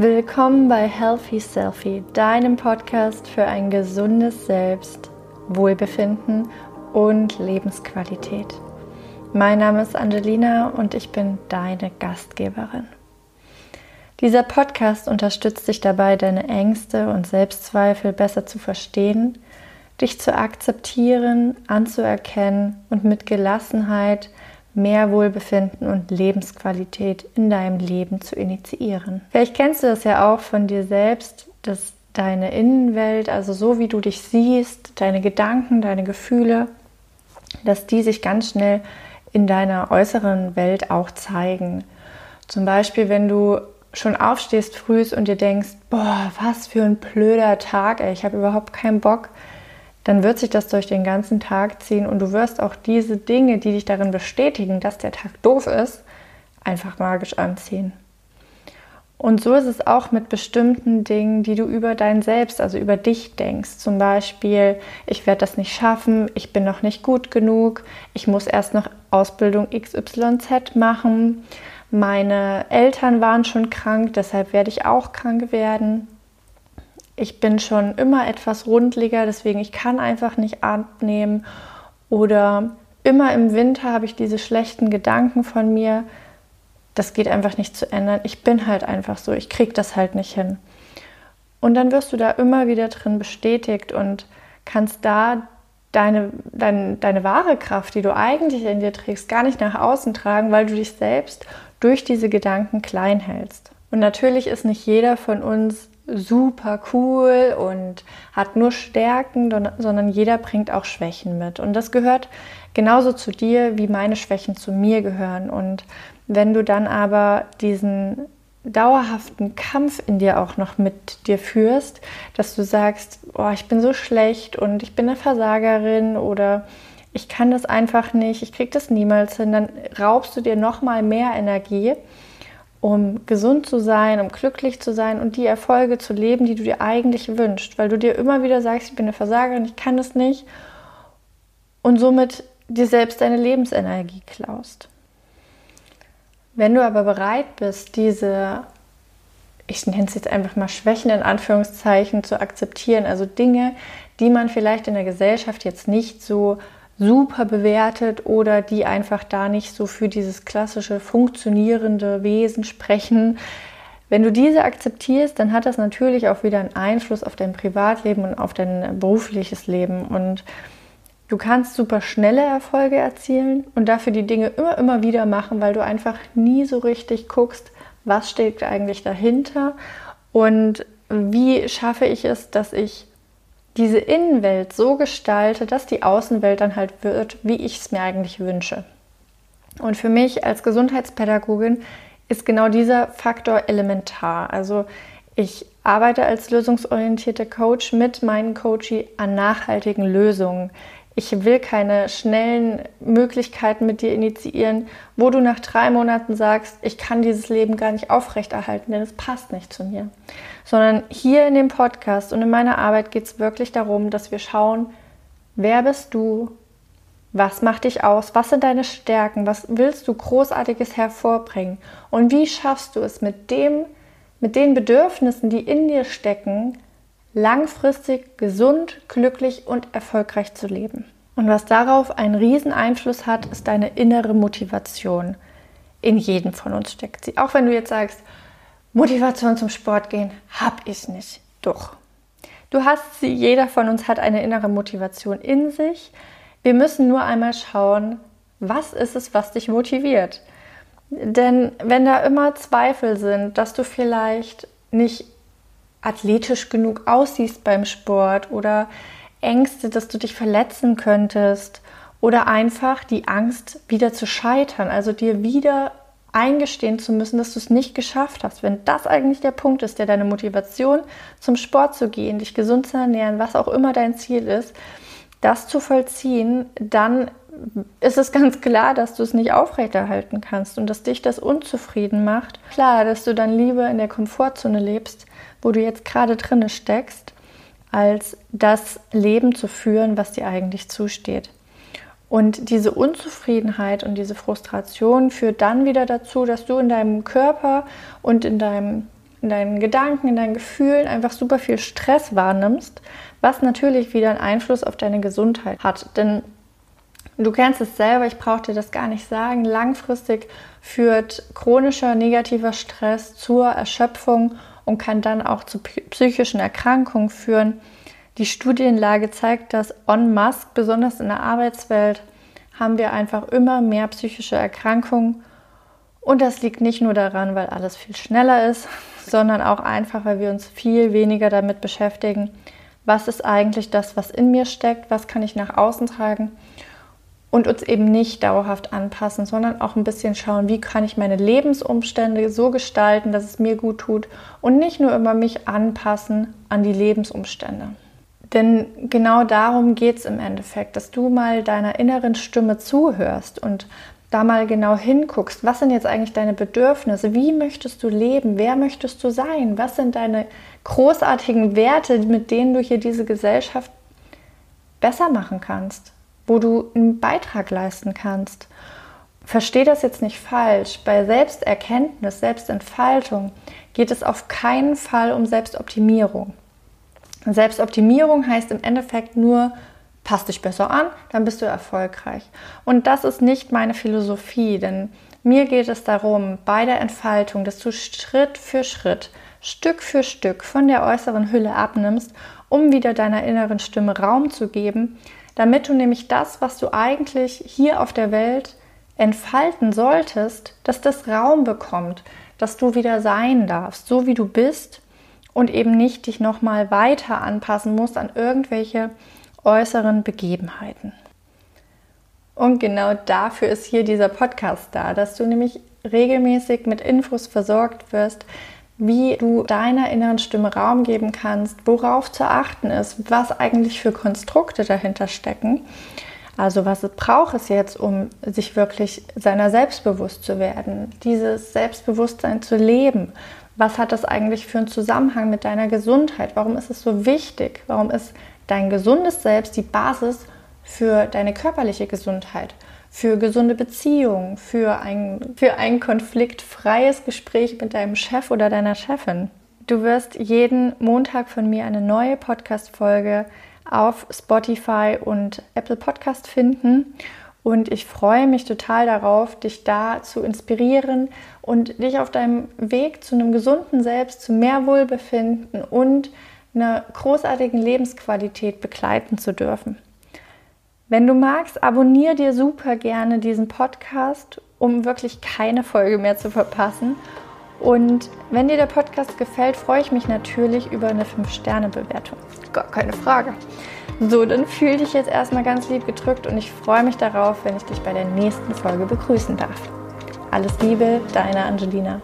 Willkommen bei Healthy Selfie, deinem Podcast für ein gesundes Selbst, Wohlbefinden und Lebensqualität. Mein Name ist Angelina und ich bin deine Gastgeberin. Dieser Podcast unterstützt dich dabei, deine Ängste und Selbstzweifel besser zu verstehen, dich zu akzeptieren, anzuerkennen und mit Gelassenheit mehr Wohlbefinden und Lebensqualität in deinem Leben zu initiieren. Vielleicht kennst du das ja auch von dir selbst, dass deine Innenwelt, also so wie du dich siehst, deine Gedanken, deine Gefühle, dass die sich ganz schnell in deiner äußeren Welt auch zeigen. Zum Beispiel, wenn du schon aufstehst früh und dir denkst, boah, was für ein blöder Tag, ey, ich habe überhaupt keinen Bock, dann wird sich das durch den ganzen Tag ziehen und du wirst auch diese Dinge, die dich darin bestätigen, dass der Tag doof ist, einfach magisch anziehen. Und so ist es auch mit bestimmten Dingen, die du über dein Selbst, also über dich denkst. Zum Beispiel, ich werde das nicht schaffen, ich bin noch nicht gut genug, ich muss erst noch Ausbildung XYZ machen, meine Eltern waren schon krank, deshalb werde ich auch krank werden ich bin schon immer etwas rundliger, deswegen ich kann einfach nicht abnehmen. Oder immer im Winter habe ich diese schlechten Gedanken von mir. Das geht einfach nicht zu ändern. Ich bin halt einfach so. Ich kriege das halt nicht hin. Und dann wirst du da immer wieder drin bestätigt und kannst da deine, deine, deine wahre Kraft, die du eigentlich in dir trägst, gar nicht nach außen tragen, weil du dich selbst durch diese Gedanken klein hältst. Und natürlich ist nicht jeder von uns super cool und hat nur Stärken, sondern jeder bringt auch Schwächen mit. Und das gehört genauso zu dir, wie meine Schwächen zu mir gehören. Und wenn du dann aber diesen dauerhaften Kampf in dir auch noch mit dir führst, dass du sagst, oh, ich bin so schlecht und ich bin eine Versagerin oder ich kann das einfach nicht, ich kriege das niemals hin, dann raubst du dir noch mal mehr Energie um gesund zu sein, um glücklich zu sein und die Erfolge zu leben, die du dir eigentlich wünschst, weil du dir immer wieder sagst, ich bin eine Versagerin, ich kann das nicht und somit dir selbst deine Lebensenergie klaust. Wenn du aber bereit bist, diese, ich nenne es jetzt einfach mal Schwächen in Anführungszeichen zu akzeptieren, also Dinge, die man vielleicht in der Gesellschaft jetzt nicht so super bewertet oder die einfach da nicht so für dieses klassische funktionierende Wesen sprechen. Wenn du diese akzeptierst, dann hat das natürlich auch wieder einen Einfluss auf dein Privatleben und auf dein berufliches Leben. Und du kannst super schnelle Erfolge erzielen und dafür die Dinge immer, immer wieder machen, weil du einfach nie so richtig guckst, was steht eigentlich dahinter und wie schaffe ich es, dass ich diese Innenwelt so gestalte, dass die Außenwelt dann halt wird, wie ich es mir eigentlich wünsche. Und für mich als Gesundheitspädagogin ist genau dieser Faktor elementar. Also ich arbeite als lösungsorientierte Coach mit meinen Coaches an nachhaltigen Lösungen ich will keine schnellen Möglichkeiten mit dir initiieren, wo du nach drei Monaten sagst, ich kann dieses Leben gar nicht aufrechterhalten, denn es passt nicht zu mir. Sondern hier in dem Podcast und in meiner Arbeit geht es wirklich darum, dass wir schauen, wer bist du, was macht dich aus, was sind deine Stärken, was willst du großartiges hervorbringen? Und wie schaffst du es mit dem, mit den Bedürfnissen, die in dir stecken, langfristig gesund, glücklich und erfolgreich zu leben. Und was darauf einen riesen Einfluss hat, ist deine innere Motivation. In jedem von uns steckt sie. Auch wenn du jetzt sagst, Motivation zum Sport gehen, hab ich nicht. Doch. Du hast sie, jeder von uns hat eine innere Motivation in sich. Wir müssen nur einmal schauen, was ist es, was dich motiviert. Denn wenn da immer Zweifel sind, dass du vielleicht nicht athletisch genug aussiehst beim Sport oder Ängste, dass du dich verletzen könntest oder einfach die Angst, wieder zu scheitern, also dir wieder eingestehen zu müssen, dass du es nicht geschafft hast. Wenn das eigentlich der Punkt ist, der deine Motivation zum Sport zu gehen, dich gesund zu ernähren, was auch immer dein Ziel ist, das zu vollziehen, dann ist es ganz klar, dass du es nicht aufrechterhalten kannst und dass dich das unzufrieden macht. Klar, dass du dann lieber in der Komfortzone lebst, wo du jetzt gerade drinne steckst, als das Leben zu führen, was dir eigentlich zusteht. Und diese Unzufriedenheit und diese Frustration führt dann wieder dazu, dass du in deinem Körper und in deinem in deinen Gedanken, in deinen Gefühlen einfach super viel Stress wahrnimmst, was natürlich wieder einen Einfluss auf deine Gesundheit hat. Denn du kennst es selber, ich brauche dir das gar nicht sagen, langfristig führt chronischer negativer Stress zur Erschöpfung und kann dann auch zu psychischen Erkrankungen führen. Die Studienlage zeigt, dass en masse, besonders in der Arbeitswelt, haben wir einfach immer mehr psychische Erkrankungen. Und das liegt nicht nur daran, weil alles viel schneller ist, sondern auch einfach, weil wir uns viel weniger damit beschäftigen, was ist eigentlich das, was in mir steckt, was kann ich nach außen tragen und uns eben nicht dauerhaft anpassen, sondern auch ein bisschen schauen, wie kann ich meine Lebensumstände so gestalten, dass es mir gut tut und nicht nur immer mich anpassen an die Lebensumstände. Denn genau darum geht es im Endeffekt, dass du mal deiner inneren Stimme zuhörst und da mal genau hinguckst, was sind jetzt eigentlich deine Bedürfnisse, wie möchtest du leben, wer möchtest du sein, was sind deine großartigen Werte, mit denen du hier diese Gesellschaft besser machen kannst, wo du einen Beitrag leisten kannst. Versteh das jetzt nicht falsch. Bei Selbsterkenntnis, Selbstentfaltung geht es auf keinen Fall um Selbstoptimierung. Selbstoptimierung heißt im Endeffekt nur, pass dich besser an, dann bist du erfolgreich. Und das ist nicht meine Philosophie, denn mir geht es darum, bei der Entfaltung, dass du Schritt für Schritt, Stück für Stück von der äußeren Hülle abnimmst, um wieder deiner inneren Stimme Raum zu geben, damit du nämlich das, was du eigentlich hier auf der Welt entfalten solltest, dass das Raum bekommt, dass du wieder sein darfst, so wie du bist und eben nicht dich nochmal weiter anpassen musst an irgendwelche äußeren Begebenheiten. Und genau dafür ist hier dieser Podcast da, dass du nämlich regelmäßig mit Infos versorgt wirst, wie du deiner inneren Stimme Raum geben kannst, worauf zu achten ist, was eigentlich für Konstrukte dahinter stecken. Also was braucht es jetzt, um sich wirklich seiner selbstbewusst zu werden, dieses Selbstbewusstsein zu leben? was hat das eigentlich für einen Zusammenhang mit deiner Gesundheit? Warum ist es so wichtig? Warum ist dein gesundes Selbst die Basis für deine körperliche Gesundheit, für gesunde Beziehungen, für ein, für ein konfliktfreies Gespräch mit deinem Chef oder deiner Chefin? Du wirst jeden Montag von mir eine neue Podcast-Folge auf Spotify und Apple Podcast finden. Und ich freue mich total darauf, dich da zu inspirieren und dich auf deinem Weg zu einem gesunden Selbst, zu mehr Wohlbefinden und einer großartigen Lebensqualität begleiten zu dürfen. Wenn du magst, abonniere dir super gerne diesen Podcast, um wirklich keine Folge mehr zu verpassen. Und wenn dir der Podcast gefällt, freue ich mich natürlich über eine 5-Sterne-Bewertung. Gar keine Frage. So, dann fühl dich jetzt erstmal ganz lieb gedrückt und ich freue mich darauf, wenn ich dich bei der nächsten Folge begrüßen darf. Alles Liebe, deine Angelina.